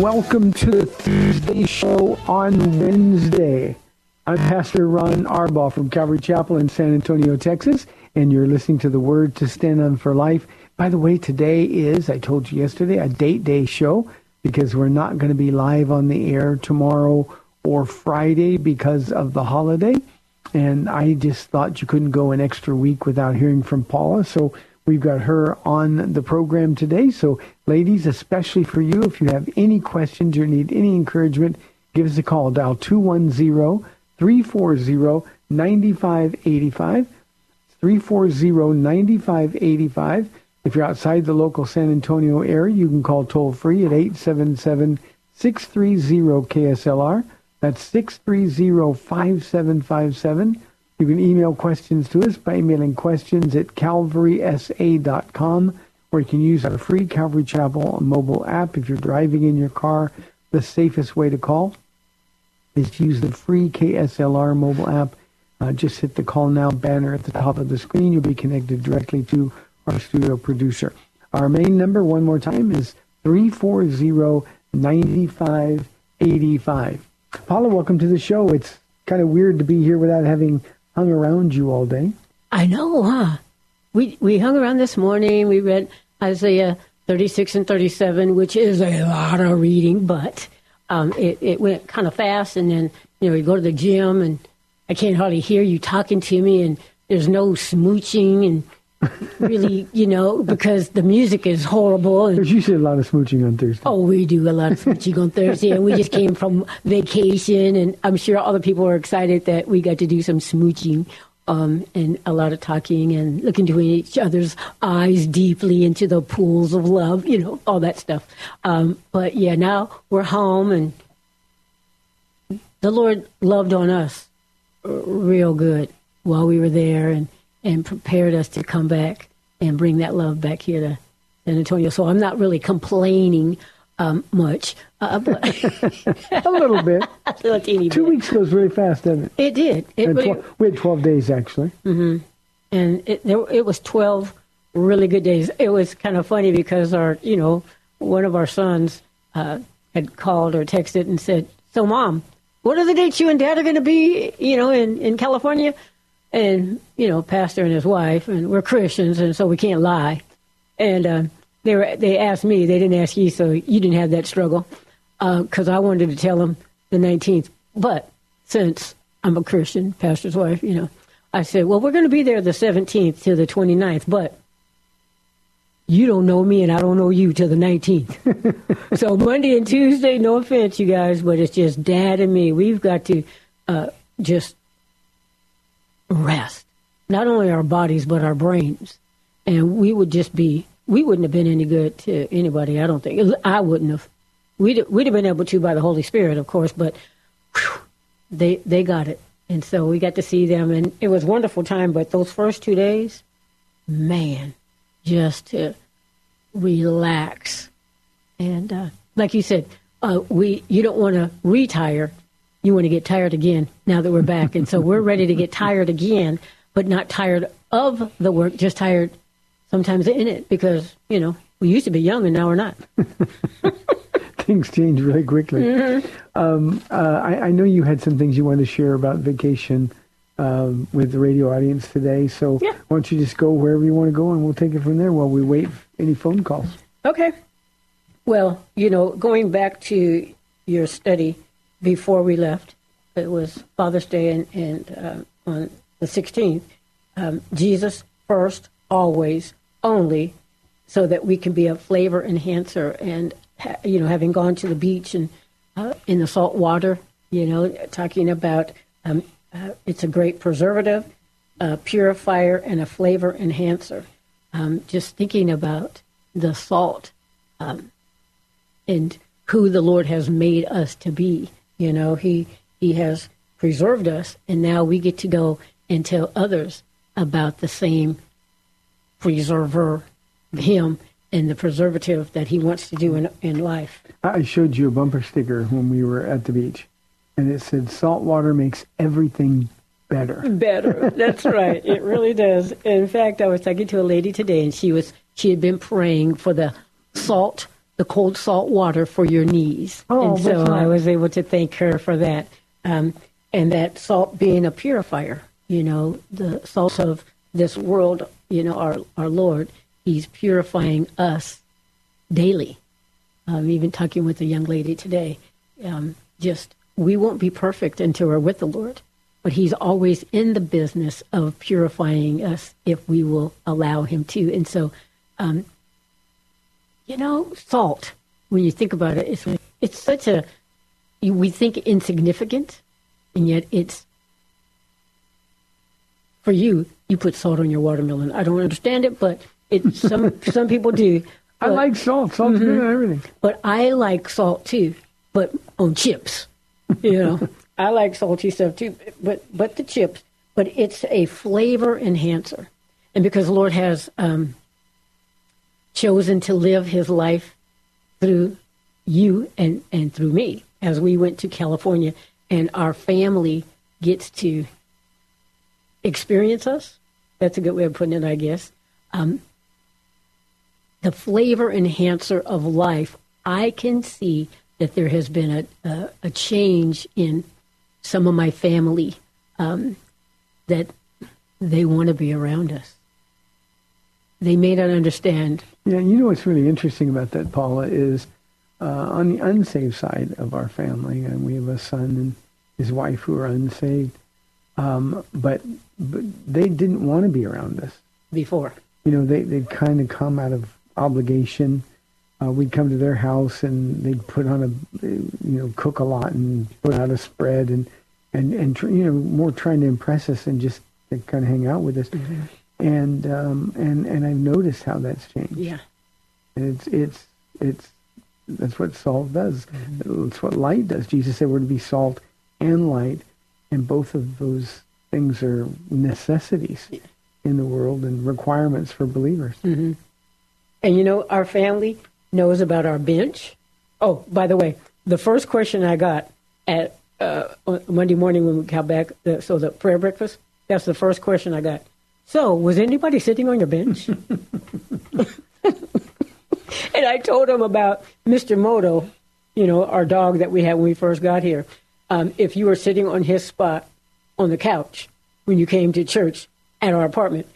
Welcome to the Thursday show on Wednesday. I'm Pastor Ron Arbaugh from Calvary Chapel in San Antonio, Texas, and you're listening to the Word to Stand on for Life. By the way, today is, I told you yesterday, a date day show because we're not going to be live on the air tomorrow or Friday because of the holiday. And I just thought you couldn't go an extra week without hearing from Paula. So we've got her on the program today. So, ladies, especially for you, if you have any questions or need any encouragement, give us a call. Dial 210 340 9585. 340 9585. If you're outside the local San Antonio area, you can call toll free at 877 630 KSLR. That's 630-5757. You can email questions to us by emailing questions at calvarysa.com, or you can use our free Calvary Chapel mobile app. If you're driving in your car, the safest way to call is to use the free KSLR mobile app. Uh, just hit the call now banner at the top of the screen. You'll be connected directly to our studio producer. Our main number, one more time, is 340 9585. Paula, welcome to the show. It's kind of weird to be here without having hung around you all day. I know, huh? We we hung around this morning. We read Isaiah 36 and 37, which is a lot of reading, but um, it, it went kind of fast. And then, you know, we go to the gym and I can't hardly hear you talking to me, and there's no smooching and really, you know, because the music is horrible. And, There's usually a lot of smooching on Thursday. oh, we do a lot of smooching on Thursday, and we just came from vacation, and I'm sure other people are excited that we got to do some smooching. Um, and a lot of talking and looking into each other's eyes deeply into the pools of love, you know, all that stuff. Um, but yeah, now we're home and the Lord loved on us real good while we were there and, and prepared us to come back and bring that love back here to San Antonio. So I'm not really complaining um, much. Uh, but a little bit. a little teeny Two bit. weeks goes really fast, doesn't it? It did. It really, tw- we had 12 days, actually. and it there, it was 12 really good days. It was kind of funny because our, you know, one of our sons uh, had called or texted and said, "So, mom, what are the dates you and dad are going to be, you know, in in California?" And you know, pastor and his wife, and we're Christians, and so we can't lie. And uh, they were they asked me, they didn't ask you, so you didn't have that struggle because I wanted to tell them the 19th, but since I'm a Christian, pastor's wife, you know, I said, well, we're going to be there the 17th to the 29th, but you don't know me and I don't know you till the 19th. so Monday and Tuesday, no offense, you guys, but it's just dad and me. We've got to uh, just rest, not only our bodies, but our brains. And we would just be, we wouldn't have been any good to anybody, I don't think. I wouldn't have. We'd, we'd have been able to by the Holy Spirit, of course, but whew, they they got it. And so we got to see them, and it was wonderful time. But those first two days, man, just to relax. And uh, like you said, uh, we you don't want to retire. You want to get tired again now that we're back. and so we're ready to get tired again, but not tired of the work, just tired sometimes in it because, you know, we used to be young and now we're not. Things change really quickly. Mm-hmm. Um, uh, I, I know you had some things you wanted to share about vacation um, with the radio audience today. So Yeah. why don't you just go wherever you want to go, and we'll take it from there while we wait for any phone calls. Okay. Well, you know, going back to your study before we left, it was Father's Day and, and uh, on the 16th. Um, Jesus first, always, only, so that we can be a flavor enhancer. And, you know, having gone to the beach and uh, in the salt water, you know, talking about um, uh, it's a great preservative, a purifier, and a flavor enhancer. um, just thinking about the salt um, and who the Lord has made us to be. You know, He He has preserved us, and now we get to go and tell others about the same preserver, Him, and the preservative that He wants to do in in life. I showed you a bumper sticker when we were at the beach, and it said, "Salt water makes everything better." Better. That's right. It really does. In fact, I was talking to a lady today, and she was she had been praying for the salt, the cold salt water for your knees, Oh, and so I was able to thank her for that. Um, and that salt being a purifier, you know, the salt of this world, you know, our our Lord, He's purifying us daily. Um, even talking with a young lady today, um, just we won't be perfect until we're with the Lord, but He's always in the business of purifying us if we will allow Him to. And so, um, you know, salt. When you think about it, it's it's such a we think insignificant, and yet it's for you. You put salt on your watermelon. I don't understand it, but it some some people do. I like salt. Salt's good on everything. but I like salt too, but on chips. You know, I like salty stuff too, but but the chips. But it's a flavor enhancer, and because the Lord has um, chosen to live His life through you and and through me, as we went to California, and our family gets to experience us. That's a good way of putting it, I guess. Um, the flavor enhancer of life, I can see that there has been a, a, a change in some of my family um, that they want to be around us. They may not understand. Yeah, you know what's really interesting about that, Paula, is uh, on the unsaved side of our family, and we have a son and his wife who are unsaved, um, but but they didn't want to be around us. Before, You know, they they'd kind of come out of obligation. Uh, we'd come to their house and they'd put on a, you know, cook a lot and put out a spread and and and tr- you know more trying to impress us and just kind of hang out with us. And um, and and I've noticed how that's changed. yeah, And it's it's it's that's what salt does. It's what light does. Jesus said we're to be salt and light, and both of those things are necessities in the world and requirements for believers. and you know, our family knows about our bench. Oh, by the way, the first question I got at uh, Monday morning when we got back, the, so the prayer breakfast, that's the first question I got. So, was anybody sitting on your bench? and I told him about Mr. Moto, you know, our dog that we had when we first got here. Um, if you were sitting on his spot on the couch when you came to church at our apartment,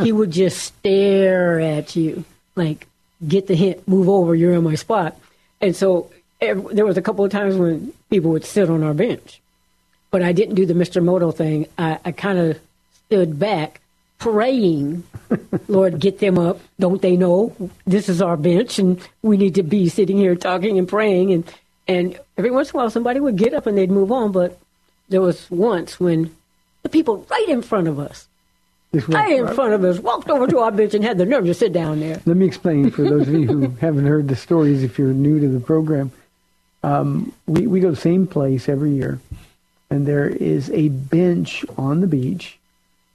he would just stare at you like, get the hint, move over, you're in my spot. And so there was a couple of times when people would sit on our bench. But I didn't do the Mr. Moto thing. I, I kind of stood back praying, Lord, get them up. Don't they know this is our bench and we need to be sitting here talking and praying? And, and every once in a while somebody would get up and they'd move on. But there was once when the people right in front of us, right in front of us, walked over to our bench and had the nerve to sit down there. Let me explain for those of you who haven't heard the stories. If you're new to the program, um, we we go to the same place every year, and there is a bench on the beach.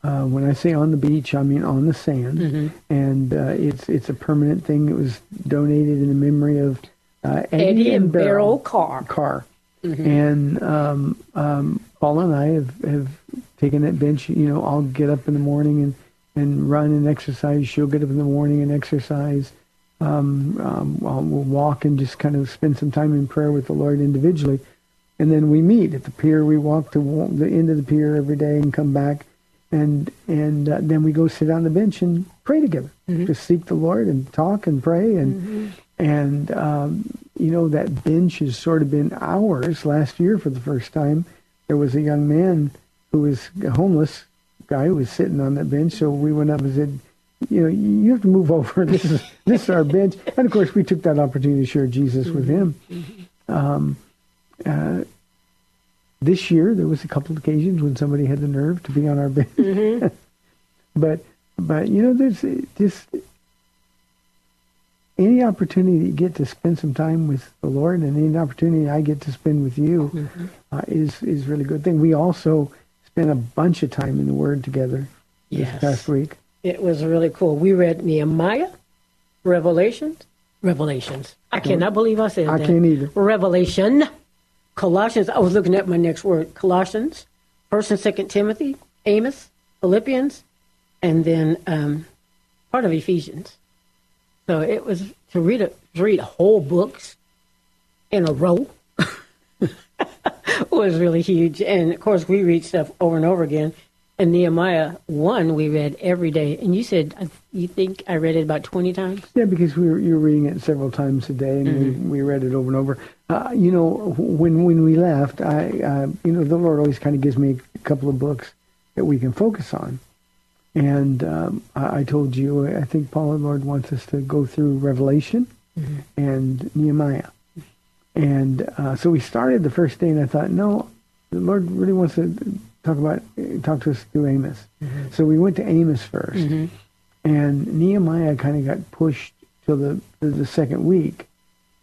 Uh, when I say on the beach, I mean on the sand, and uh, it's it's a permanent thing. It was donated in the memory of uh, Eddie, Eddie and Beryl Carr. Carr. And um, um, Paula and I have, have taken that bench. You know, I'll get up in the morning and, and run and exercise. She'll get up in the morning and exercise. Um, um, I'll, we'll walk and just kind of spend some time in prayer with the Lord individually. And then we meet at the pier. We walk to the end of the pier every day and come back. And and uh, then we go sit on the bench and pray together. Just seek the Lord and talk and pray and and um, you know that bench has sort of been ours. Last year, for the first time, there was a young man who was a homeless guy who was sitting on that bench. So we went up and said, you know, you have to move over. This is this is our bench. And of course, we took that opportunity to share Jesus with him. Um, uh, this year, there was a couple of occasions when somebody had the nerve to be on our bench. but but you know, there's just any opportunity that you get to spend some time with the Lord, and any opportunity I get to spend with you, mm-hmm. uh, is is really good thing. We also spent a bunch of time in the Word together yes. this past week. It was really cool. We read Nehemiah, Revelations, Revelations. I cannot believe I said I that. I can't either. Revelation, Colossians. I was looking at my next word. Colossians, First and Second Timothy, Amos, Philippians, and then um, part of Ephesians. So it was to read a to read whole books in a row was really huge. And of course, we read stuff over and over again. And Nehemiah one we read every day. And you said you think I read it about twenty times? Yeah, because we were, you were reading it several times a day, and mm-hmm. we, we read it over and over. Uh, you know, when when we left, I uh, you know the Lord always kind of gives me a couple of books that we can focus on. And um, I, I, told you, I think Paul and Lord wants us to go through Revelation mm-hmm. and Nehemiah. And uh, so we started the first day, and I thought, no, the Lord really wants to talk about talk to us through Amos. Mm-hmm. So we went to Amos 1st mm-hmm. and Nehemiah kind of got pushed till the to the second week.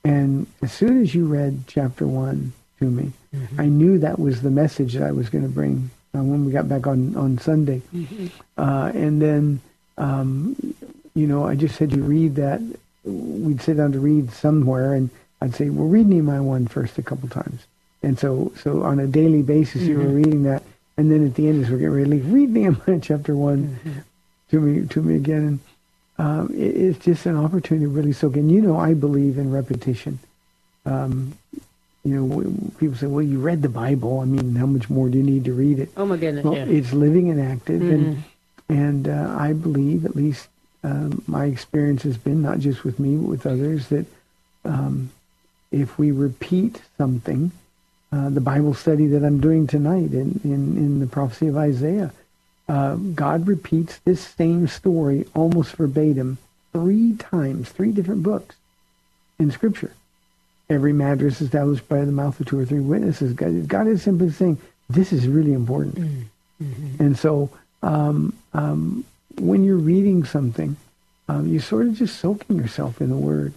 And as soon as you read chapter one to me, mm-hmm. I knew that was the message that I was going to bring uh, when we got back on on Sunday. Mm-hmm. Uh, and then, um, you know, I just said you read that. We'd sit down to read somewhere, and I'd say, "Well, read Nehemiah one first a couple times." And so, so on a daily basis, you were mm-hmm. reading that, and then at the end, as we're getting ready to leave, read Nehemiah chapter one mm-hmm. to me to me again. And um, it, it's just an opportunity to really soak in. You know, I believe in repetition. Um, you know, people say, well, you read the Bible. I mean, how much more do you need to read it? Oh, my goodness. Well, yeah. It's living and active. Mm-hmm. And, and uh, I believe, at least um, my experience has been, not just with me, but with others, that um, if we repeat something, uh, the Bible study that I'm doing tonight in, in, in the prophecy of Isaiah, uh, God repeats this same story almost verbatim three times, three different books in Scripture every matter is established by the mouth of two or three witnesses. God, God is simply saying, this is really important. Mm-hmm. And so um, um, when you're reading something, um, you're sort of just soaking yourself in the Word.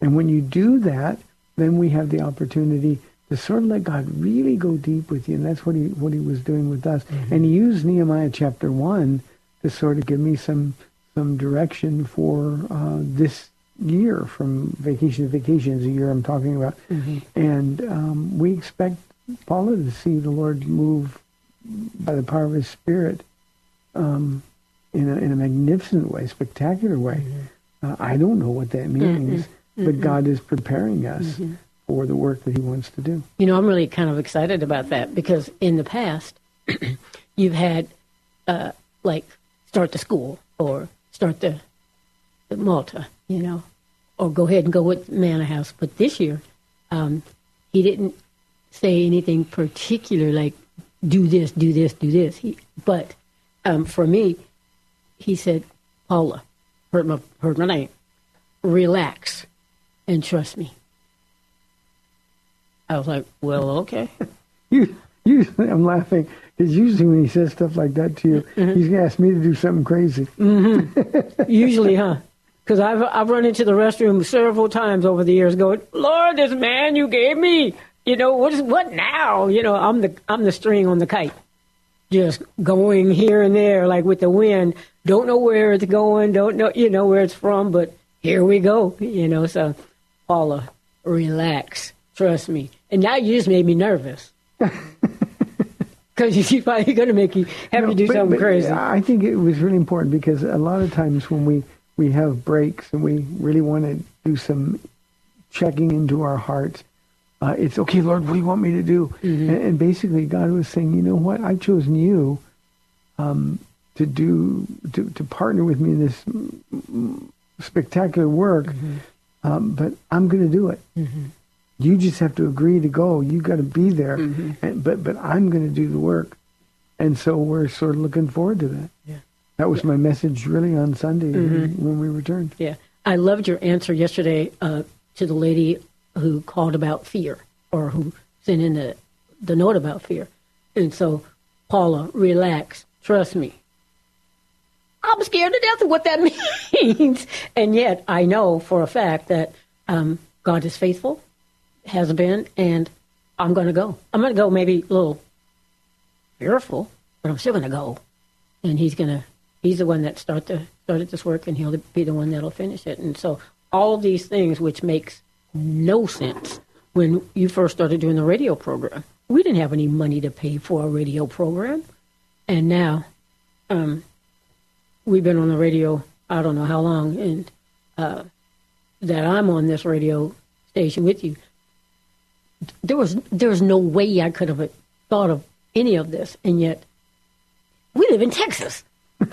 And when you do that, then we have the opportunity to sort of let God really go deep with you. And that's what he, what he was doing with us. Mm-hmm. And he used Nehemiah chapter 1 to sort of give me some, some direction for uh, this year from vacation to vacation is a year I'm talking about. Mm-hmm. And um, we expect Paula to see the Lord move by the power of his Spirit um, in, a, in a magnificent way, spectacular way. Mm-hmm. Uh, I don't know what that means, mm-hmm. but God is preparing us mm-hmm. For the work that he wants to do. You know, I'm really kind of excited about that because in the past, you've had uh, like start the school or start the, the Malta, you know, or go ahead and go with Manor House. But this year, um, he didn't say anything particular like do this, do this, do this. He, but um, for me, he said, Paula, heard my heard my name, relax and trust me. I was like, well, okay. you, usually, I'm laughing because usually when he says stuff like that to you, mm-hmm. he's going to ask me to do something crazy. Mm-hmm. usually, huh? Because I've, I've run into the restroom several times over the years going, Lord, this man you gave me, you know, what, is, what now? You know, I'm the, I'm the string on the kite. Just going here and there, like with the wind. Don't know where it's going, don't know, you know, where it's from, but here we go, you know. So, Paula, relax. Trust me. And now you just made me nervous. Because you're probably going to make you have no, to do but, something but crazy. I think it was really important because a lot of times when we we have breaks and we really want to do some checking into our hearts, uh, it's okay, Lord, what do you want me to do? Mm-hmm. And, and, basically, God was saying, you know what? I've chosen you um, to do to, to partner with me in this spectacular work, mm-hmm. um, but I'm going to do it. Mm-hmm. You just have to agree to go. You got to be there, mm-hmm. and, but but I'm going to do the work, and so we're sort of looking forward to that. Yeah. That was my message really on Sunday mm-hmm. when we returned. Yeah. I loved your answer yesterday uh, to the lady who called about fear or who sent in the, the note about fear. And so, Paula, relax. Trust me. I'm scared to death of what that means. and yet I know for a fact that um, God is faithful, has been, and I'm going to go. I'm going to go maybe a little fearful, but I'm still going to go. And he's going to, he's the one that start the, started this work and he'll be the one that'll finish it. And so all these things, which makes no sense when you first started doing the radio program. We didn't have any money to pay for a radio program. And now um, we've been on the radio, I don't know how long, and uh, that I'm on this radio station with you. There was there was no way I could have thought of any of this, and yet we live in Texas.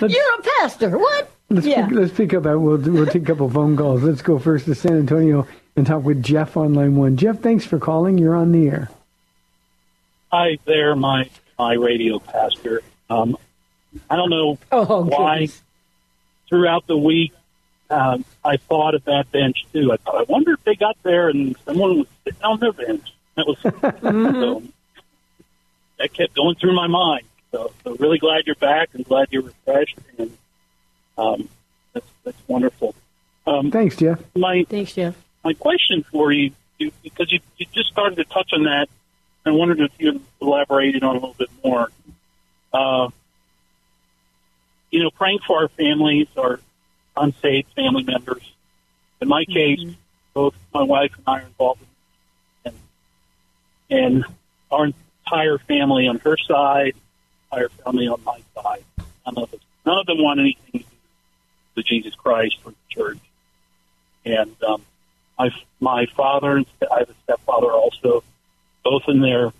You're a pastor. What? Let's, yeah. pick, let's pick up. We'll, we'll take a couple phone calls. Let's go first to San Antonio and talk with Jeff on line one. Jeff, thanks for calling. You're on the air. Hi there, my my radio pastor. Um, I don't know oh, why. Goodness. Throughout the week, um, I thought of that bench too. I thought, I wonder if they got there and someone was sitting on their bench. That was so, that kept going through my mind. So, so really glad you're back and glad you're refreshed and um, that's that's wonderful. Um, Thanks, Jeff. my Thanks, Jeff. my question for you, you because you, you just started to touch on that, I wondered if you elaborated on a little bit more. Uh, you know, praying for our families, our unsaved family members. In my case, both my wife and I are involved and, and our entire family on her side, entire family on my side. None of, us, none of them want anything to do with Jesus Christ or the church. And um, my my father and I have a stepfather also, both in their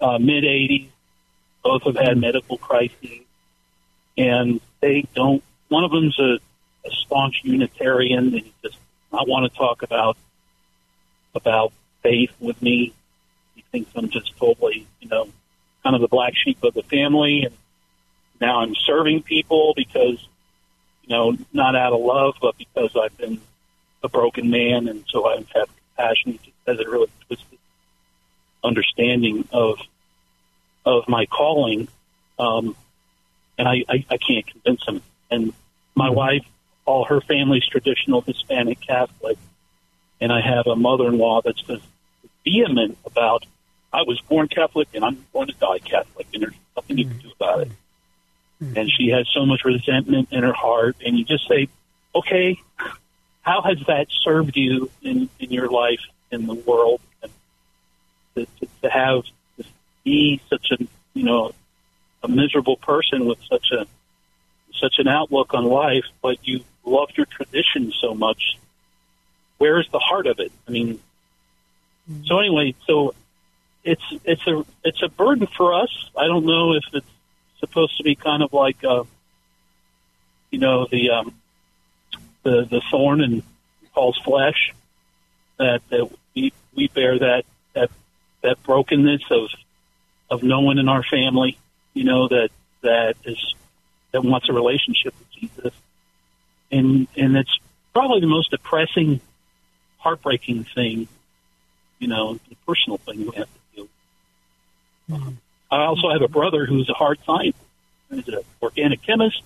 uh, mid 80s. Both have had medical crises, and they don't. One of them's a, a staunch Unitarian, and he just not want to talk about about faith with me. He thinks I'm just totally, you know, kind of the black sheep of the family, and now I'm serving people because, you know, not out of love, but because I've been a broken man, and so I've compassion. He just has a really twisted understanding of of my calling, um, and I, I, I can't convince him. And my wife, all her family's traditional Hispanic Catholic, and I have a mother-in-law that's just vehement about I was born Catholic and I'm going to die Catholic, and there's nothing you can do about it. Mm-hmm. And she has so much resentment in her heart, and you just say, okay, how has that served you in, in your life in the world? And to, to, to have to be such a you know a miserable person with such a such an outlook on life, but you love your tradition so much. Where is the heart of it? I mean, so anyway, so it's it's a it's a burden for us. I don't know if it's supposed to be kind of like uh, you know the um, the the thorn in Paul's flesh that that we we bear that that that brokenness of of no one in our family, you know that that is that wants a relationship with Jesus, and and it's probably the most depressing, heartbreaking thing, you know, the personal thing we have to do. Um, I also have a brother who's a hard scientist. He's an organic chemist,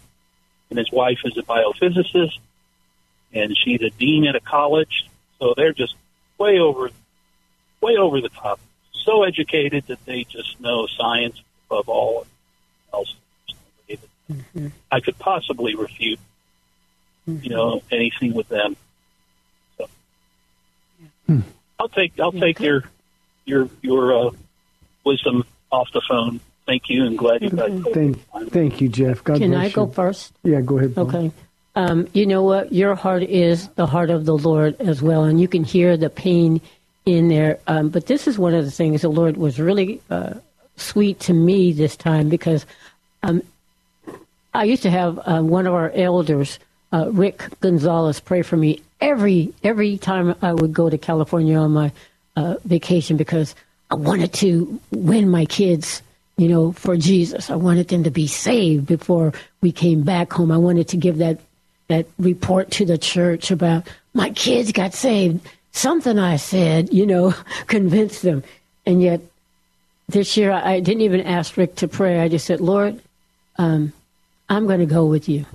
and his wife is a biophysicist, and she's a dean at a college. So they're just way over, way over the top. So educated that they just know science above all else. Mm-hmm. I could possibly refute, mm-hmm. you know, anything with them. So hmm. I'll take I'll take your your your uh, wisdom off the phone. Thank you, and glad you guys. Thank, thank you, Jeff. God Can bless I you. go first? Yeah, go ahead. Paul. Okay. Um, you know what? Your heart is the heart of the Lord as well, and you can hear the pain in there. Um, but this is one of the things the Lord was really uh, sweet to me this time because um, I used to have uh, one of our elders, uh, Rick Gonzalez, pray for me every every time I would go to California on my uh, vacation because I wanted to win my kids, you know, for Jesus. I wanted them to be saved before we came back home. I wanted to give that that report to the church about my kids got saved. Something I said, you know, convinced them. And yet this year I didn't even ask Rick to pray. I just said, Lord, um, I'm going to go with you.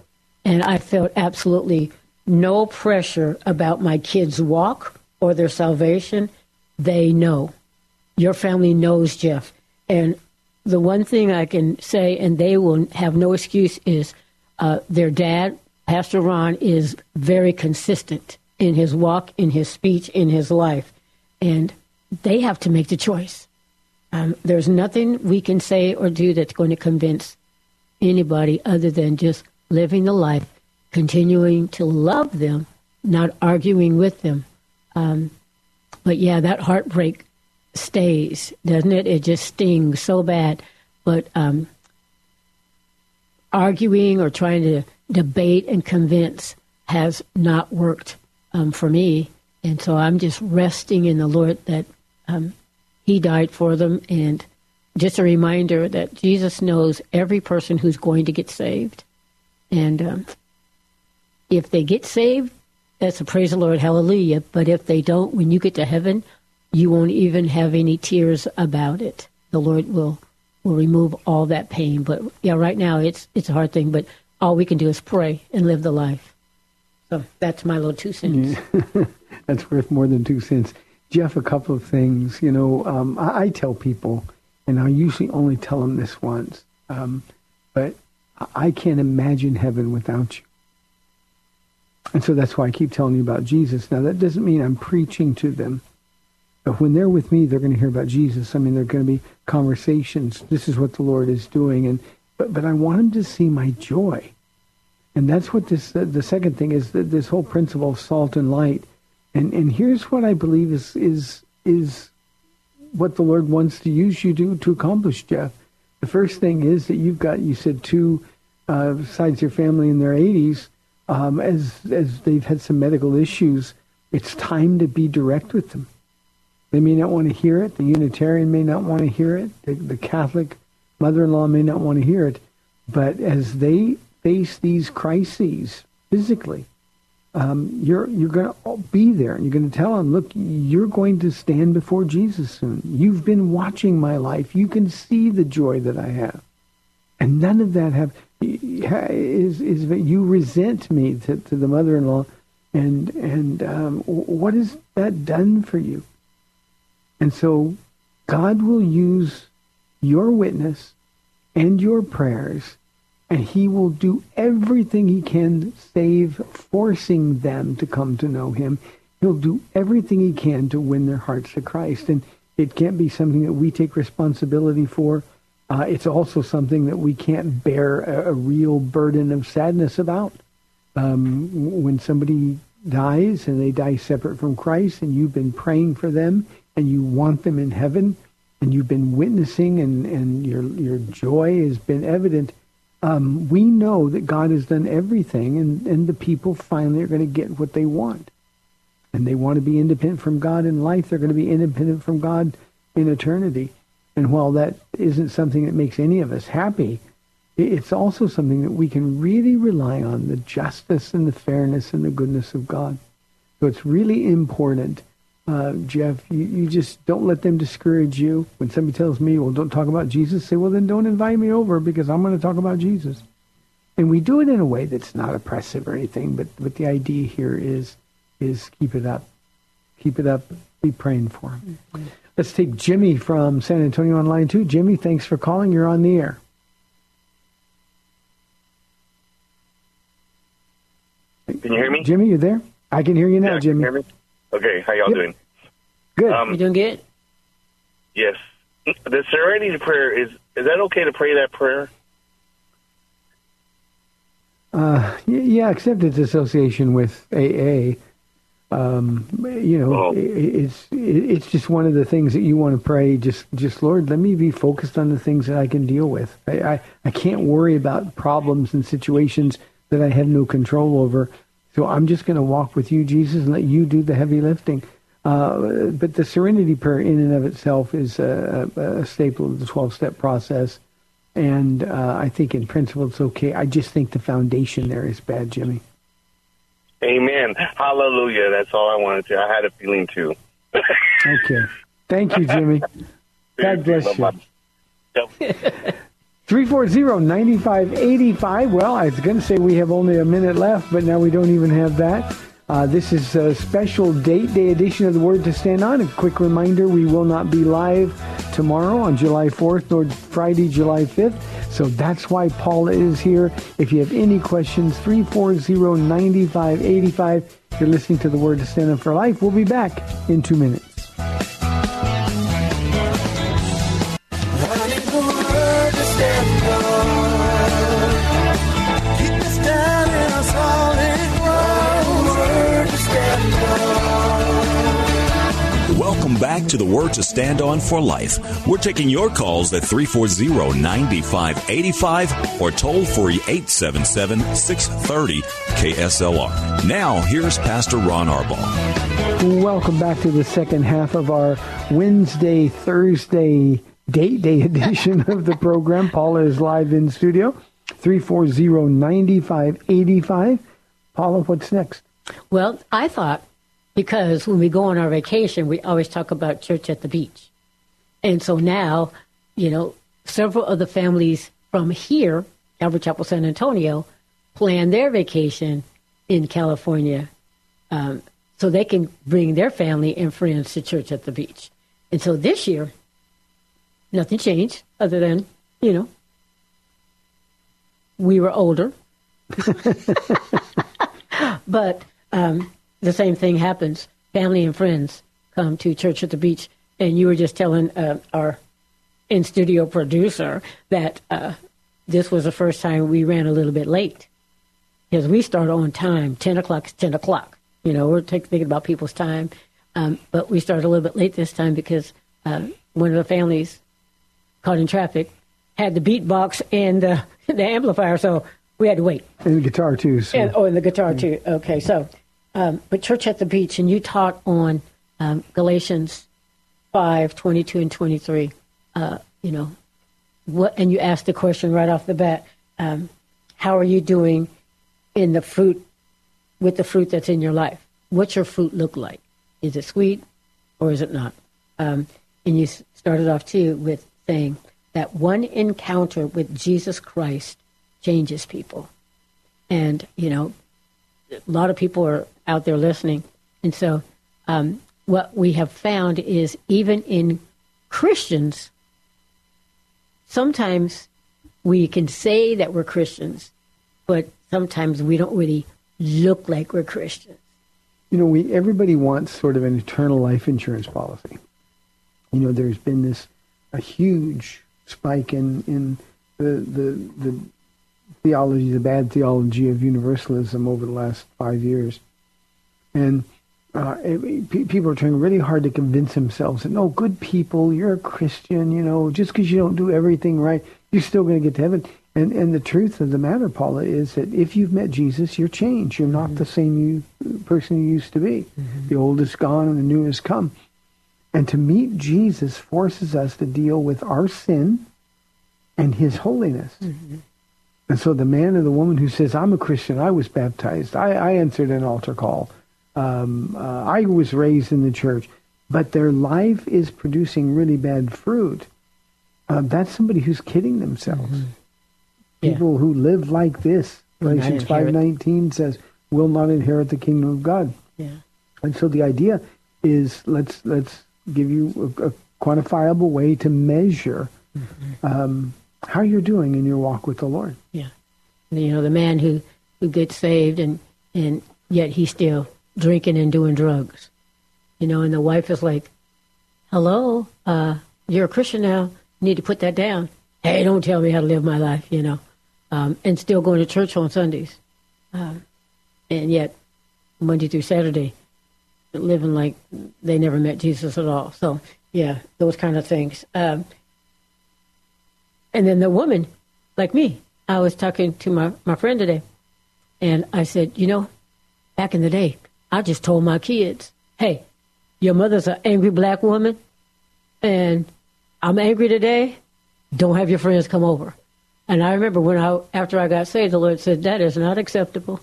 And I felt absolutely no pressure about my kids' walk or their salvation. They know. Your family knows Jeff. And the one thing I can say, and they will have no excuse, is uh, their dad, Pastor Ron, is very consistent in his walk, in his speech, in his life. And they have to make the choice. Um, there's nothing we can say or do that's going to convince anybody other than just living the life, continuing to love them, not arguing with them. Um, but yeah, that heartbreak stays, doesn't it? It just stings so bad. But um, arguing or trying to debate and convince has not worked um, for me. And so I'm just resting in the Lord that um, He died for them. And just a reminder that Jesus knows every person who's going to get saved. And um, if they get saved, that's a praise the Lord, hallelujah. But if they don't, when you get to heaven, you won't even have any tears about it. The Lord will will remove all that pain. But yeah, right now it's it's a hard thing. But all we can do is pray and live the life. So that's my little two cents. Yeah. that's worth more than two cents. Jeff, a couple of things. You know, um, I, I, tell people, and I usually only tell them this once, um, but I can't imagine heaven without you. And so that's why I keep telling you about Jesus. Now, that doesn't mean I'm preaching to them. But when they're with me, they're going to hear about Jesus. I mean, there are going to be conversations. This is what the Lord is doing. And but, but I want them to see my joy. And that's what this, uh, the second thing is that this whole principle of salt and light. And, and here's what I believe is, is, is what the Lord wants to use you to, to accomplish, Jeff. The first thing is that you've got, you said two uh, sides of your family in their 80s. Um, as, as they've had some medical issues, it's time to be direct with them. They may not want to hear it. The Unitarian may not want to hear it. The, the Catholic mother-in-law may not want to hear it. But as they face these crises physically, um, you're you're going to be there, and you're going to tell them, "Look, you're going to stand before Jesus soon. You've been watching my life. You can see the joy that I have, and none of that have is is that you resent me to, to the mother-in-law, and and um, what has that done for you? And so, God will use your witness and your prayers and he will do everything he can save forcing them to come to know him. He'll do everything he can to win their hearts to Christ. And it can't be something that we take responsibility for. Uh, it's also something that we can't bear a, a real burden of sadness about. Um, when somebody dies and they die separate from Christ and you've been praying for them and you want them in heaven and you've been witnessing and, and your, your joy has been evident, um, we know that God has done everything, and, and the people finally are going to get what they want. And they want to be independent from God in life. They're going to be independent from God in eternity. And while that isn't something that makes any of us happy, it's also something that we can really rely on the justice and the fairness and the goodness of God. So it's really important uh, Jeff, you, you just don't let them discourage you. When somebody tells me, well, don't talk about Jesus, say, well, then don't invite me over because I'm going to talk about Jesus. And we do it in a way that's not oppressive or anything, but, but the idea here is, is keep it up. Keep it up. Be praying for him. Mm-hmm. Let's take Jimmy from San Antonio on line two. Jimmy, thanks for calling. You're on the air. Can you hear me? Jimmy, you there? I can hear you now, yeah, Jimmy. Okay, how y'all yep. doing? Good. Um, you doing good? Yes. The Serenity Prayer is is that okay to pray that prayer? Uh, yeah, except it's association with AA. Um, you know, oh. it's it's just one of the things that you want to pray. Just just Lord, let me be focused on the things that I can deal with. I I, I can't worry about problems and situations that I have no control over. So I'm just going to walk with you, Jesus, and let you do the heavy lifting. Uh, but the Serenity Prayer in and of itself is a, a staple of the 12-step process. And uh, I think in principle it's okay. I just think the foundation there is bad, Jimmy. Amen. Hallelujah. That's all I wanted to. I had a feeling too. okay. Thank you, Jimmy. God bless you. 340-9585. Well, I was going to say we have only a minute left, but now we don't even have that. Uh, this is a special date day edition of the Word to Stand On. A quick reminder, we will not be live tomorrow on July 4th or Friday, July 5th. So that's why Paula is here. If you have any questions, 340-9585. You're listening to the Word to Stand On for Life. We'll be back in two minutes. Back to the Word to Stand On for Life. We're taking your calls at 340 9585 or toll free 877 630 KSLR. Now, here's Pastor Ron Arbaugh. Welcome back to the second half of our Wednesday, Thursday date day edition of the program. Paula is live in studio. 340 9585. Paula, what's next? Well, I thought because when we go on our vacation, we always talk about church at the beach. And so now, you know, several of the families from here, Calvary Chapel San Antonio, plan their vacation in California um, so they can bring their family and friends to church at the beach. And so this year, nothing changed other than, you know, we were older. but um, the same thing happens. Family and friends come to church at the beach, and you were just telling uh, our in studio producer that uh, this was the first time we ran a little bit late because we start on time. Ten o'clock is ten o'clock. You know, we're t- thinking about people's time, um, but we started a little bit late this time because uh, one of the families caught in traffic had the beatbox and uh, the amplifier, so we had to wait. And the guitar too. So. And, oh, and the guitar too. Okay, so um, but Church at the Beach, and you taught on um, Galatians 5, 22 and 23. Uh, you know, what, and you asked the question right off the bat, um, how are you doing in the fruit, with the fruit that's in your life? What's your fruit look like? Is it sweet or is it not? Um, and you started off too with saying that one encounter with Jesus Christ changes people. And, you know, a lot of people are out there listening. And so, um, what we have found is even in Christians, sometimes we can say that we're Christians, but sometimes we don't really look like we're Christians. You know, we everybody wants sort of an eternal life insurance policy. You know, there's been this a huge spike in in the the the theology, the bad theology of universalism over the last five years. And uh, it, people are trying really hard to convince themselves that, no, good people, you're a Christian, you know, just because you don't do everything right, you're still going to get to heaven. And, and the truth of the matter, Paula, is that if you've met Jesus, you're changed. You're not mm-hmm. the same you, person you used to be. Mm-hmm. The old is gone and the new has come. And to meet Jesus forces us to deal with our sin and his holiness. Mm-hmm. And so the man or the woman who says, I'm a Christian, I was baptized, I, I answered an altar call, um, uh, I was raised in the church, but their life is producing really bad fruit. Uh, that's somebody who's kidding themselves. Mm-hmm. Yeah. People who live like this, Galatians five nineteen says, will not inherit the kingdom of God. Yeah. And so the idea is let's let's give you a, a quantifiable way to measure mm-hmm. um, how you're doing in your walk with the Lord. Yeah. You know, the man who, who gets saved and, and yet he still drinking and doing drugs. You know, and the wife is like, hello, uh, you're a Christian now. You need to put that down. Hey, don't tell me how to live my life, you know. Um, and still going to church on Sundays. Um, and yet, Monday through Saturday, living like they never met Jesus at all. So, yeah, those kind of things. Um, and then the woman, like me, I was talking to my, my friend today, and I said, you know, back in the day, I just told my kids, hey, your mother's an angry black woman, and I'm angry today. Don't have your friends come over. And I remember when I, after I got saved, the Lord said, that is not acceptable.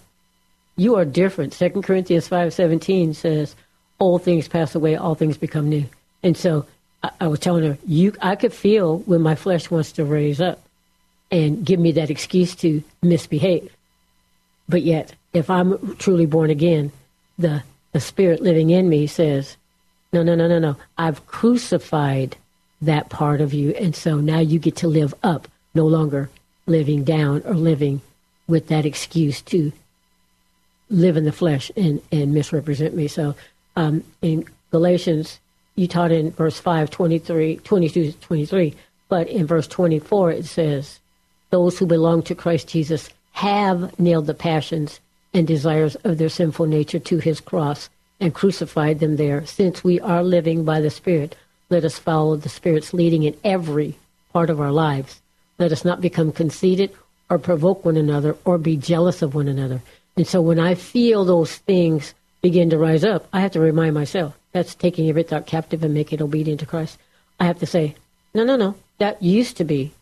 You are different. Second Corinthians 5.17 says, all things pass away, all things become new. And so I, I was telling her, you, I could feel when my flesh wants to raise up. and give me that excuse to misbehave. But yet, if I'm truly born again, the the spirit living in me says, "No, no, no, no, no. I've crucified that part of you, and so now you get to live up, no longer living down or living with that excuse to live in the flesh and, and misrepresent me." So, um, in Galatians, you taught in verse 5, 23, 22 23, but in verse 24 it says, Those who belong to Christ Jesus have nailed the passions and desires of their sinful nature to his cross and crucified them there. Since we are living by the Spirit, let us follow the Spirit's leading in every part of our lives. Let us not become conceited or provoke one another or be jealous of one another. And so when I feel those things begin to rise up, I have to remind myself that's taking every thought captive and making it obedient to Christ. I have to say, no, no, no, that used to be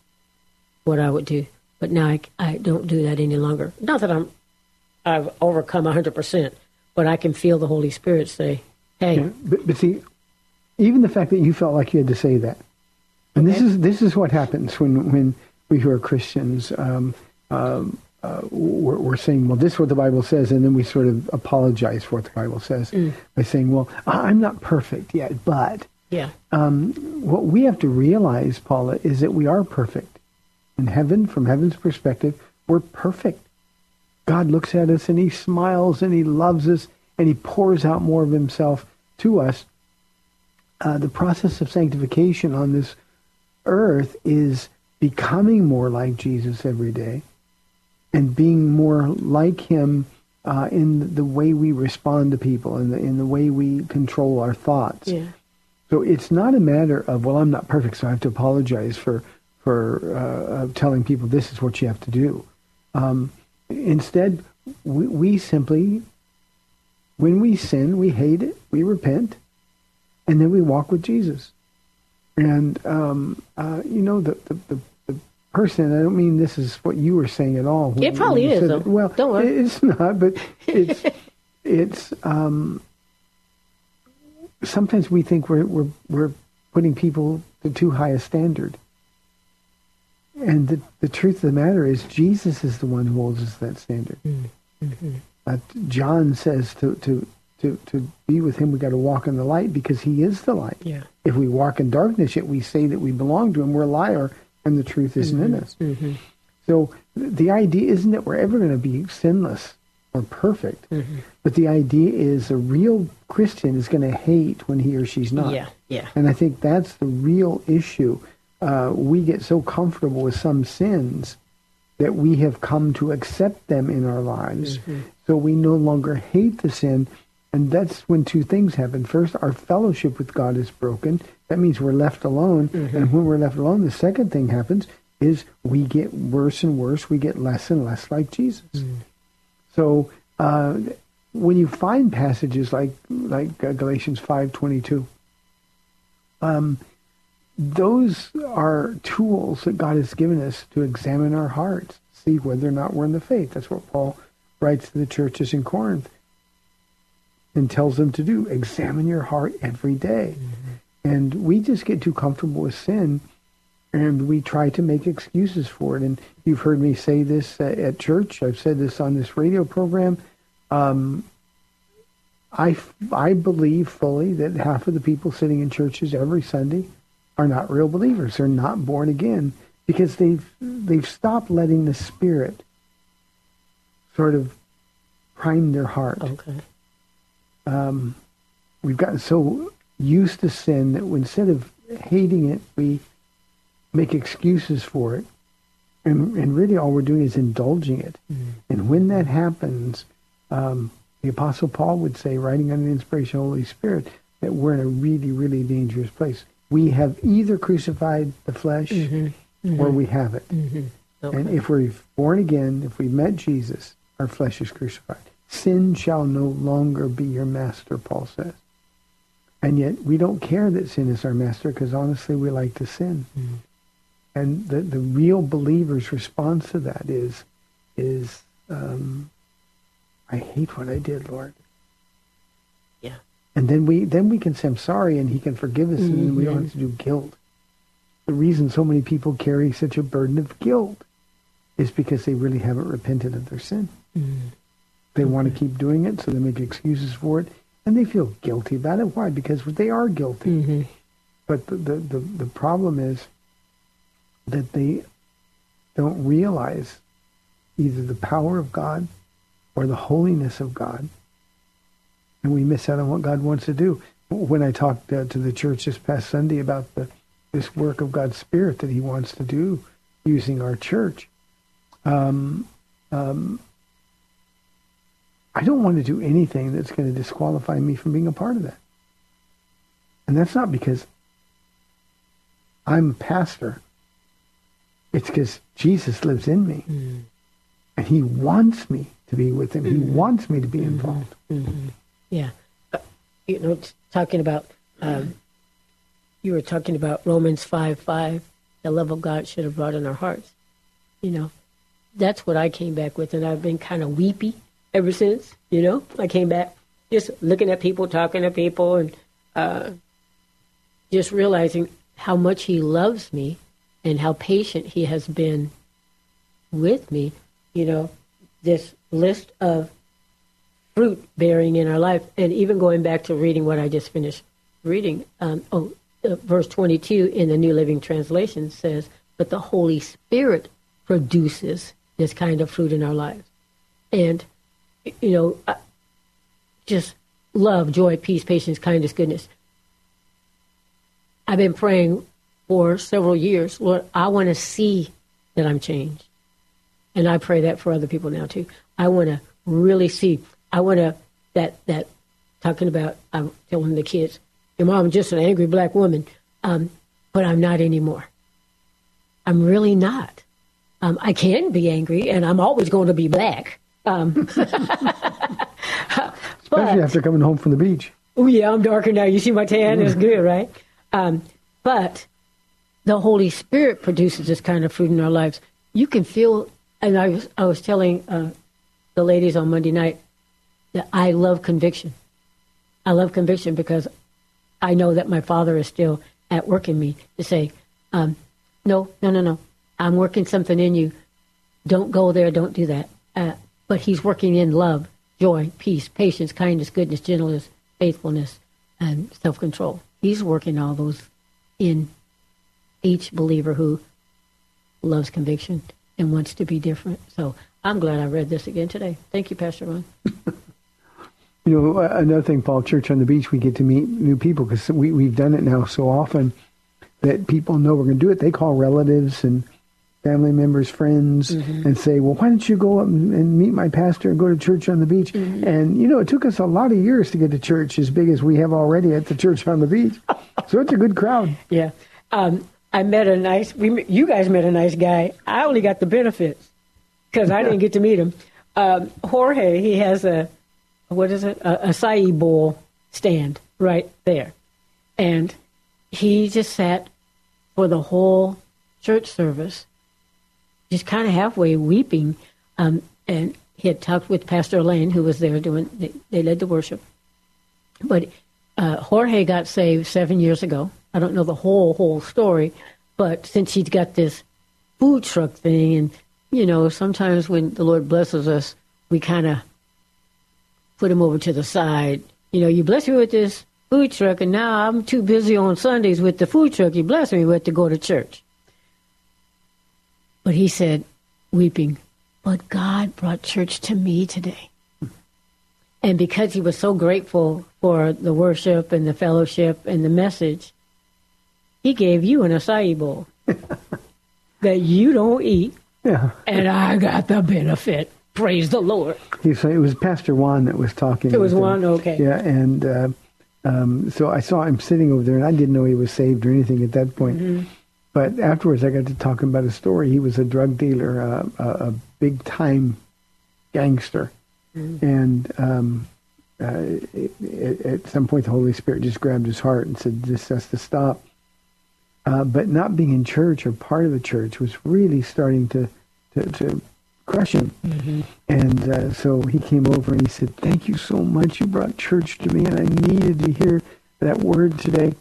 what I would do, but now I, I don't do that any longer. Not that I'm I've overcome 100%, but I can feel the Holy Spirit say, hey. Yeah, but, but see, even the fact that you felt like you had to say that, and okay. this is this is what happens when when we who are Christians um, um, uh, we're, we're, saying, well, this is what the Bible says, and then we sort of apologize for what the Bible says mm. by saying, well, I'm not perfect yet, but yeah. Um, what we have to realize, Paula, is that we are perfect in heaven. From heaven's perspective, we're perfect. God looks at us and he smiles and he loves us and he pours out more of himself to us. Uh, the process of sanctification on this earth is becoming more like Jesus every day and being more like him uh, in the way we respond to people and in, in the way we control our thoughts. Yeah. So it's not a matter of well, I'm not perfect, so I have to apologize for for uh, telling people this is what you have to do. Um, instead, we, we simply, when we sin, we hate it, we repent, and then we walk with Jesus. And um, uh, you know the, the, the person. I don't mean this is what you were saying at all. It probably is. Though. Well, don't worry. It's not, but it's it's. Um, sometimes we think we're we're we're putting people to too high a standard. And the, the truth of the matter is, Jesus is the one who holds us that standard. Mm-hmm. Uh, John says to, to, to, to be with him, we got to walk in the light because he is the light. Yeah. If we walk in darkness, yet we say that we belong to him, we're a liar and the truth isn't mm-hmm. in us. Mm-hmm. So the idea isn't that we're ever going to be sinless or perfect, mm-hmm. but the idea is a real Christian is going to hate when he or she's not. Yeah, yeah. And I think that's the real issue. Uh, we get so comfortable with some sins that we have come to accept them in our lives, mm-hmm. so we no longer hate the sin. And that's when two things happen. First, our fellowship with God is broken, that means we're left alone. Mm-hmm. And when we're left alone, the second thing happens is we get worse and worse. We get less and less like Jesus. Mm. So uh, when you find passages like like uh, Galatians five twenty two, um, those are tools that God has given us to examine our hearts, see whether or not we're in the faith. That's what Paul writes to the churches in Corinth and tells them to do. Examine your heart every day. Mm-hmm. And we just get too comfortable with sin and we try to make excuses for it. And you've heard me say this at church. I've said this on this radio program. Um, I, I believe fully that half of the people sitting in churches every Sunday are not real believers. They're not born again because they've they've stopped letting the Spirit sort of prime their heart. Okay. Um, we've gotten so used to sin that instead of hating it, we make excuses for it. And, and really all we're doing is indulging it. Mm-hmm. And when that happens, um, the Apostle Paul would say, writing under the inspiration of the Holy Spirit, that we're in a really, really dangerous place. We have either crucified the flesh mm-hmm. Mm-hmm. or we haven't. Mm-hmm. Okay. And if we're born again, if we met Jesus, our flesh is crucified. Sin shall no longer be your master, Paul says. And yet we don't care that sin is our master because honestly we like to sin. Mm-hmm. And the, the real believer's response to that is, is um, I hate what I did, Lord. And then we then we can say I'm sorry, and He can forgive us, mm-hmm. and we don't have to do guilt. The reason so many people carry such a burden of guilt is because they really haven't repented of their sin. They want to keep doing it, so they make excuses for it, and they feel guilty about it. Why? Because they are guilty. But the, the, the, the problem is that they don't realize either the power of God or the holiness of God, and we miss out on what God wants to do. When I talked uh, to the church this past Sunday about the this work of God's Spirit that He wants to do using our church, um, um, I don't want to do anything that's going to disqualify me from being a part of that. And that's not because I'm a pastor. It's because Jesus lives in me. And he wants me to be with him. He wants me to be involved. Yeah. Uh, you know, talking about, um, you were talking about Romans 5 5, the love of God should have brought in our hearts. You know, that's what I came back with, and I've been kind of weepy ever since. You know, I came back just looking at people, talking to people, and uh, just realizing how much He loves me and how patient He has been with me. You know, this list of fruit bearing in our life, and even going back to reading what I just finished reading. Um, oh, uh, verse 22 in the New Living Translation says, But the Holy Spirit produces this kind of fruit in our lives. And, you know, just love, joy, peace, patience, kindness, goodness. I've been praying for several years, Lord, I want to see that I'm changed. And I pray that for other people now too. I want to really see. I want to that that talking about. I'm telling the kids, your mom's just an angry black woman, um, but I'm not anymore. I'm really not. Um, I can be angry, and I'm always going to be black. Um, Especially after coming home from the beach. Oh yeah, I'm darker now. You see my tan is good, right? Um, but the Holy Spirit produces this kind of fruit in our lives. You can feel, and I was I was telling uh, the ladies on Monday night that I love conviction. I love conviction because I know that my Father is still at work in me to say, um, no, no, no, no. I'm working something in you. Don't go there. Don't do that. Uh, but He's working in love, joy, peace, patience, kindness, goodness, gentleness, faithfulness, and self control. He's working all those in each believer who loves conviction and wants to be different. So I'm glad I read this again today. Thank you, Pastor Ron. You know, another thing, Paul, Church on the Beach, we get to meet new people because we, we've done it now so often that people know we're going to do it. They call relatives and family members, friends, and say, well, why don't you go up and, and meet my pastor and go to church on the beach? And, you know, it took us a lot of years to get to church as big as we have already at the church on the beach. so it's a good crowd. Yeah. Um, I met a nice, we, you guys met a nice guy. I only got the benefits because I didn't get to meet him. Um, Jorge, he has a, what is it, a acai bowl stand right there. And he just sat for the whole church service, just kind of halfway weeping. Um, and he had talked with Pastor Elaine, who was there doing, they, they led the worship. But uh, Jorge got saved seven years ago. I don't know the whole whole story, but since he's got this food truck thing, and you know, sometimes when the Lord blesses us, we kind of put him over to the side. You know, you bless me with this food truck, and now I'm too busy on Sundays with the food truck you bless me with to go to church. But he said, weeping, but God brought church to me today. And because he was so grateful for the worship and the fellowship and the message, he gave you an acai bowl that you don't eat, Yeah. and I got the benefit. Praise the Lord. He said it was Pastor Juan that was talking. It was. Juan, okay. Yeah, and uh, um, so I saw him sitting over there, and I didn't know he was saved or anything at that point. Mm-hmm. But afterwards, I got to talking about a story. He was a drug dealer, uh, a, a big time gangster, Mm-hmm. and um, uh, it, it, at some point, the Holy Spirit just grabbed his heart and said, "This has to stop." Uh, but not being in church or part of the church was really starting to to, to crush him. And uh, so he came over and he said, "Thank you so much. You brought church to me, and I needed to hear that word today."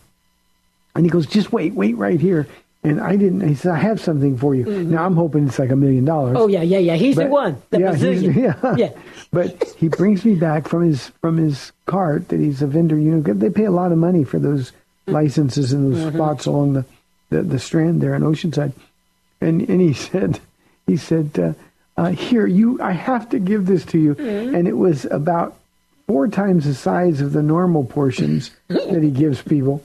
And he goes, "Just wait, wait right here." And I didn't. He said, "I have something for you." Now I'm hoping it's like a million dollars. Mm-hmm. Oh yeah, yeah, yeah. He's the one. The yeah, yeah, Yeah. But he brings me back from his from his cart that he's a vendor. You know, they pay a lot of money for those licenses and those spots along the, the the strand there in Oceanside. And and he said, he said, uh, uh, "Here, you, I have to give this to you." And it was about four times the size of the normal portions that he gives people.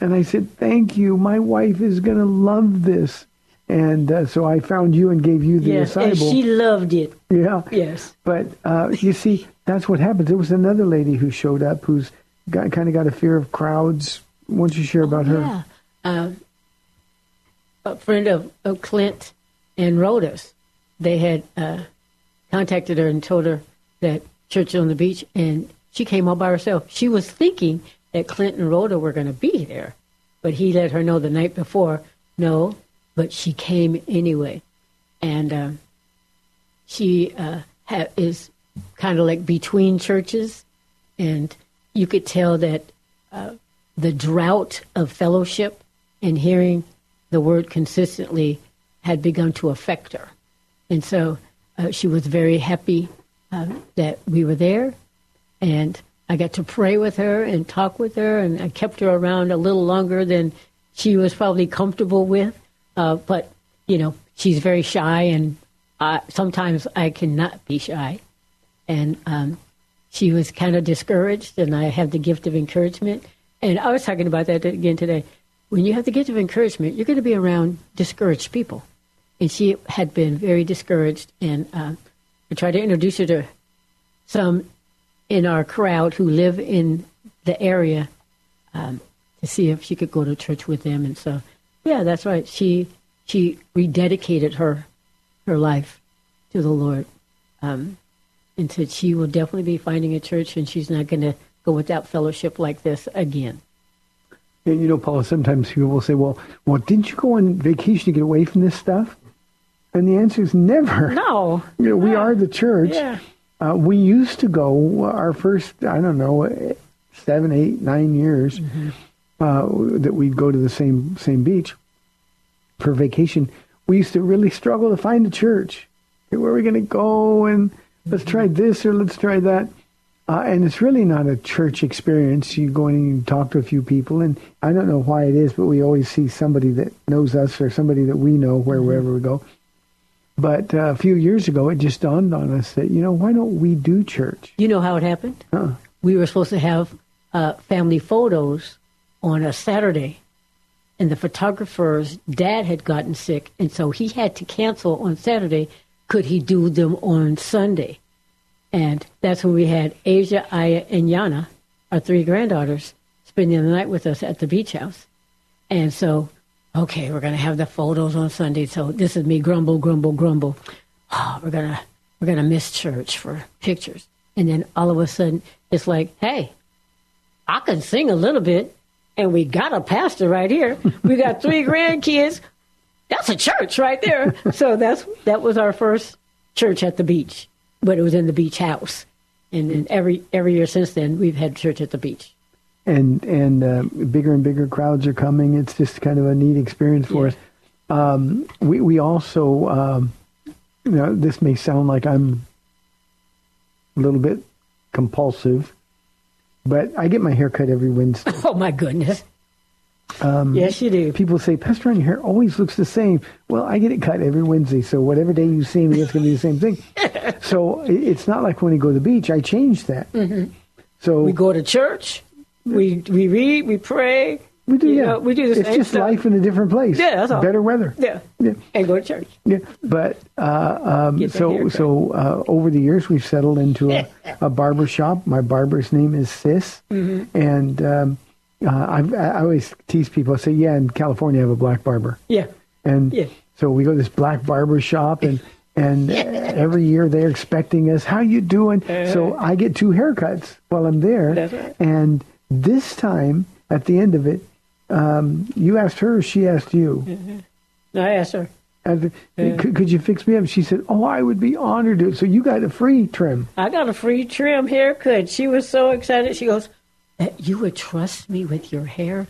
And I said, "Thank you. My wife is going to love this." And uh, so I found you and gave you the Yes, and acai bowl. she loved it. Yeah. Yes. But uh, you see, that's what happens. There was another lady who showed up who's got, kind of got a fear of crowds. Why don't you share about her? Yeah. Uh, a friend of, of Clint and Rhoda's, they had uh, contacted her and told her that church on the beach, and she came all by herself. She was thinking that Clinton and Rhoda were going to be there, but he let her know the night before, no, but she came anyway. And um, she uh, ha- is kind of like between churches, and you could tell that uh, the drought of fellowship and hearing the word consistently had begun to affect her. And so uh, she was very happy uh, that we were there. And I got to pray with her and talk with her, and I kept her around a little longer than she was probably comfortable with. Uh, but, you know, she's very shy, and I, sometimes I cannot be shy. And um, she was kind of discouraged, and I have the gift of encouragement. And I was talking about that again today. When you have the gift of encouragement, you're going to be around discouraged people. And she had been very discouraged, and uh, I tried to introduce her to some in our crowd who live in the area um, to see if she could go to church with them. And so, yeah, that's right. She she rededicated her her life to the Lord, um, and said she will definitely be finding a church, and she's not going to go without fellowship like this again. And you know, Paula, sometimes people will say, well, well, didn't you go on vacation to get away from this stuff? And the answer is never. No, You know, we are the church. Yeah. Uh, we used to go our first, I don't know, seven, eight, nine years uh, that we'd go to the same same beach for vacation. We used to really struggle to find a church. Where are we going to go? And let's try this or let's try that. Uh, and it's really not a church experience. You go in and you talk to a few people, and I don't know why it is, but we always see somebody that knows us or somebody that we know where wherever we go. But uh, a few years ago, it just dawned on us that you know why don't we do church? You know how it happened? Huh. We were supposed to have uh, family photos on a Saturday, and the photographer's dad had gotten sick, and so he had to cancel on Saturday. Could he do them on Sunday? And that's when we had Asia, Aya, and Yana, our three granddaughters, spending the night with us at the beach house. And so, okay, we're going to have the photos on Sunday. So this is me grumble, grumble, grumble. Oh, we're gonna we're gonna miss church for pictures. And then all of a sudden, it's like, hey, I can sing a little bit, and we got a pastor right here. We got three grandkids. That's a church right there. So that's that was our first church at the beach, but it was in the beach house. And then every every year since then, we've had church at the beach. And and uh, bigger and bigger crowds are coming. It's just kind of a neat experience for Yeah. us. Um, we we also, um, you know, this may sound like I'm a little bit compulsive, but I get my hair cut every Wednesday. Oh my goodness! yes, you do. People say, Pastor, your hair always looks the same. Well, I get it cut every Wednesday, so whatever day you see me, it's going to be the same thing. so it's not like when I go to the beach. I change that. Mm-hmm. So We go to church. We we read. We pray. We do, yeah. know, we do the It's just stuff. life in a different place. Yeah, that's all. Better weather. Yeah. Yeah. And go to church. Yeah, but uh, um, so haircut. so uh, over the years we've settled into a, a barber shop. My barber's name is Sis, Mm-hmm. and um, uh, I've, I always tease people. I say, "Yeah, in California, I have a black barber," Yeah. and Yeah. so we go to this black barber shop, and and every year they're expecting us. How you doing? So I get two haircuts while I'm there, Uh-huh. That's right. and this time at the end of it, um, you asked her, she asked you. I asked her. And could, could you fix me up? She said, "Oh, I would be honored to." So you got a free trim. I got a free trim haircut. She was so excited. She goes, "That you would trust me with your hair?"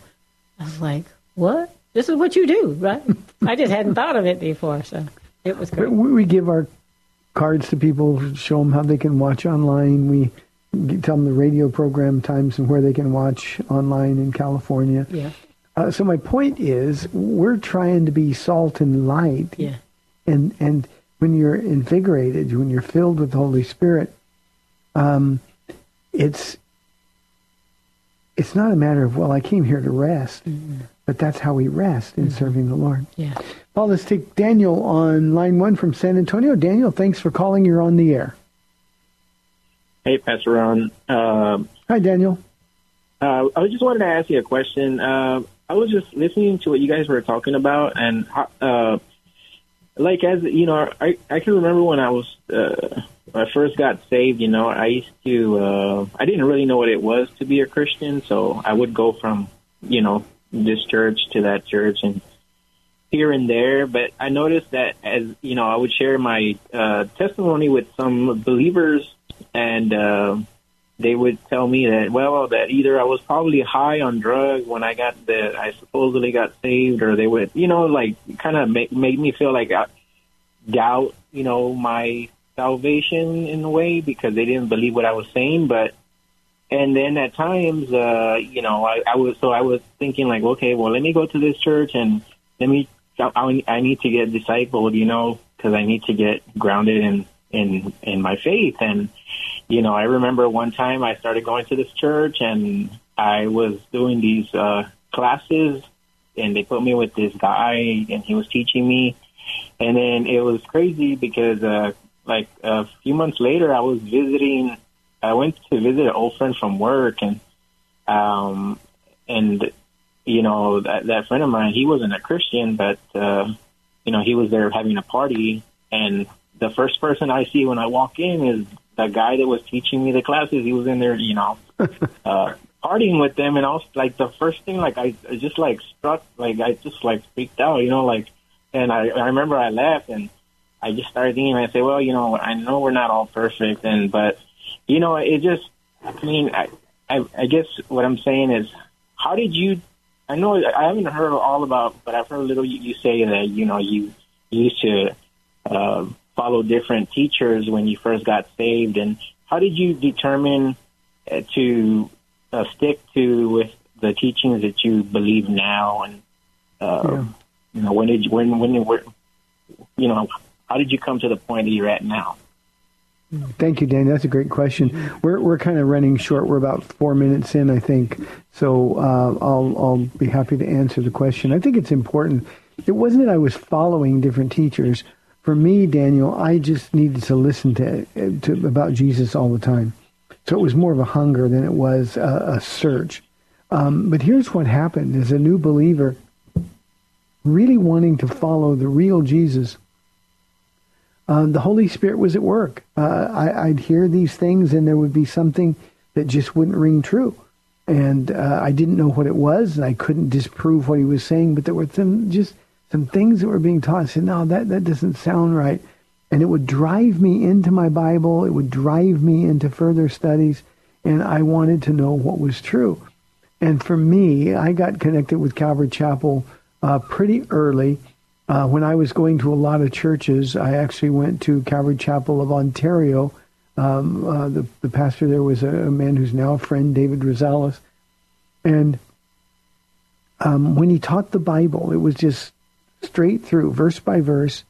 I was like, "What?" this is what you do, right? I just hadn't thought of it before, so it was great. We give our cards to people, show them how they can watch online. We tell them the radio program times and where they can watch online in California. Yeah. Uh, so my point is, we're trying to be salt and light. Yeah. And and when you're invigorated, when you're filled with the Holy Spirit, um, it's it's not a matter of well, I came here to rest, mm-hmm. but that's how we rest in mm-hmm. serving the Lord. Yeah. Well, let's take Daniel on line one from San Antonio. Daniel, thanks for calling. You're on the air. Hey, Pastor Ron. Uh, Hi, Daniel. Uh, I just wanted to ask you a question. Uh, I was just listening to what you guys were talking about, and uh, like as you know, I I can remember when I was uh, when I first got saved. You know, I used to uh, I didn't really know what it was to be a Christian, so I would go from you know this church to that church and here and there. But I noticed that as you know, I would share my uh, testimony with some believers, and uh, they would tell me that well, that either I was probably high on drugs when I got the I supposedly got saved, or they would you know like kind of make make me feel like I doubt you know my salvation in a way because they didn't believe what I was saying, but. And then at times, uh, you know, I, I was so I was thinking like, okay, well, let me go to this church and let me I, I need to get discipled, you know, because I need to get grounded in in in my faith. And you know, I remember one time I started going to this church, and I was doing these uh, classes, and they put me with this guy, and he was teaching me. And then it was crazy because, uh, like a few months later, I was visiting. I went to visit an old friend from work, and um, and you know, that, that friend of mine, he wasn't a Christian, but, uh, you know, he was there having a party. And the first person I see when I walk in is the guy that was teaching me the classes. He was in there, you know, uh, partying with them. And I was like, the first thing, like, I, I just like struck, like, I just like freaked out, you know, like, and I, I remember I left and I just started thinking, I say, well, you know, I know we're not all perfect. And, but, you know, it just, I mean, I, I, I guess what I'm saying is, how did you I know I haven't heard all about, but I've heard a little. You, you say that you know you used to uh, follow different teachers when you first got saved, and how did you determine uh, to uh, stick to with the teachings that you believe now? And uh, yeah. you know, when did you, when when were you know how did you come to the point that you're at now? Thank you, Danny. That's a great question. We're we're kind of running short. We're about four minutes in, I think. So uh, I'll I'll be happy to answer the question. I think it's important. It wasn't that I was following different teachers. For me, Daniel, I just needed to listen to, to about Jesus all the time. So it was more of a hunger than it was a, a search. Um, but here's what happened: as a new believer, really wanting to follow the real Jesus uh, the Holy Spirit was at work. Uh, I, would hear these things, and there would be something that just wouldn't ring true. And uh, I didn't know what it was, and I couldn't disprove what he was saying. But there were some just some things that were being taught. I said, "No, that that doesn't sound right." And it would drive me into my Bible. It would drive me into further studies, and I wanted to know what was true. And for me, I got connected with Calvary Chapel uh, pretty early. Uh, when I was going to a lot of churches, I actually went to Calvary Chapel of Ontario. Um, uh, the, the pastor there was a, a, man who's now a friend, David Rosales. And um, when he taught the Bible, it was just straight through, verse by verse.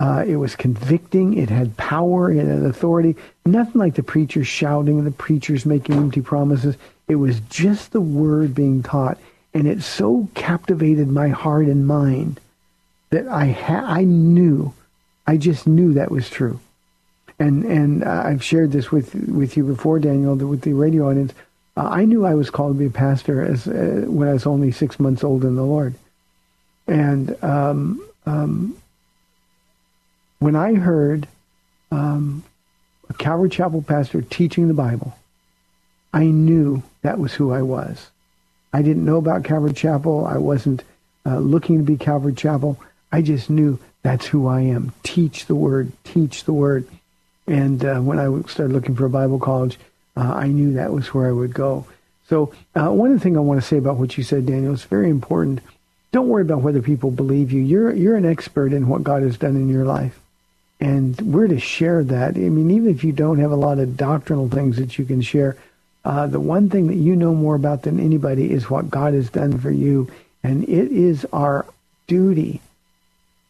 Uh, it was convicting. It had power. It had authority. Nothing like the preachers shouting and the preachers making empty promises. It was just the word being taught. And it so captivated my heart and mind that I ha- I knew, I just knew that was true. And and uh, I've shared this with with you before, Daniel, with the radio audience. Uh, I knew I was called to be a pastor as uh, when I was only six months old in the Lord, and um, um, when I heard um, a Calvary Chapel pastor teaching the Bible, I knew that was who I was. I didn't know about Calvary Chapel. I wasn't uh, looking to be Calvary Chapel. I just knew that's who I am. Teach the word, teach the word. And uh, when I started looking for a Bible college, uh, I knew that was where I would go. So uh, one things I want to say about what you said, Daniel, is very important. Don't worry about whether people believe you. You're you're an expert in what God has done in your life. And we're to share that. I mean, even if you don't have a lot of doctrinal things that you can share, uh, the one thing that you know more about than anybody is what God has done for you. And it is our duty.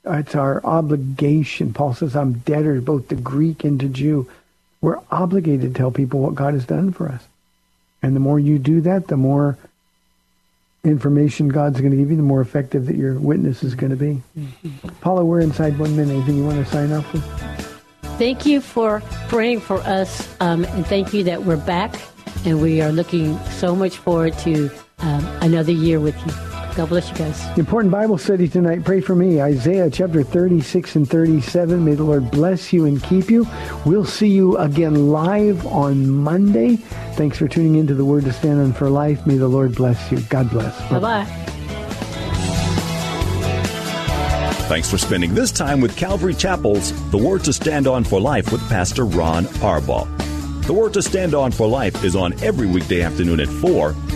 It's our obligation. Paul says, I'm debtor both to Greek and to Jew. We're obligated to tell people what God has done for us. And the more you do that, the more information God's going to give you, the more effective that your witness is going to be. Mm-hmm. Paula, we're inside one minute. Anything you want to sign off with? Thank you for praying for us, um, and thank you that we're back, and we are looking so much forward to um, another year with you. God bless you guys. Important Bible study tonight. Pray for me. Isaiah chapter 36 and 37. May the Lord bless you and keep you. We'll see you again live on Monday. Thanks for tuning in to the Word to Stand on for Life. May the Lord bless you. God bless. Bye-bye. Thanks for spending this time with Calvary Chapel's The Word to Stand On for Life with Pastor Ron Arbaugh. The Word to Stand On for Life is on every weekday afternoon at 4,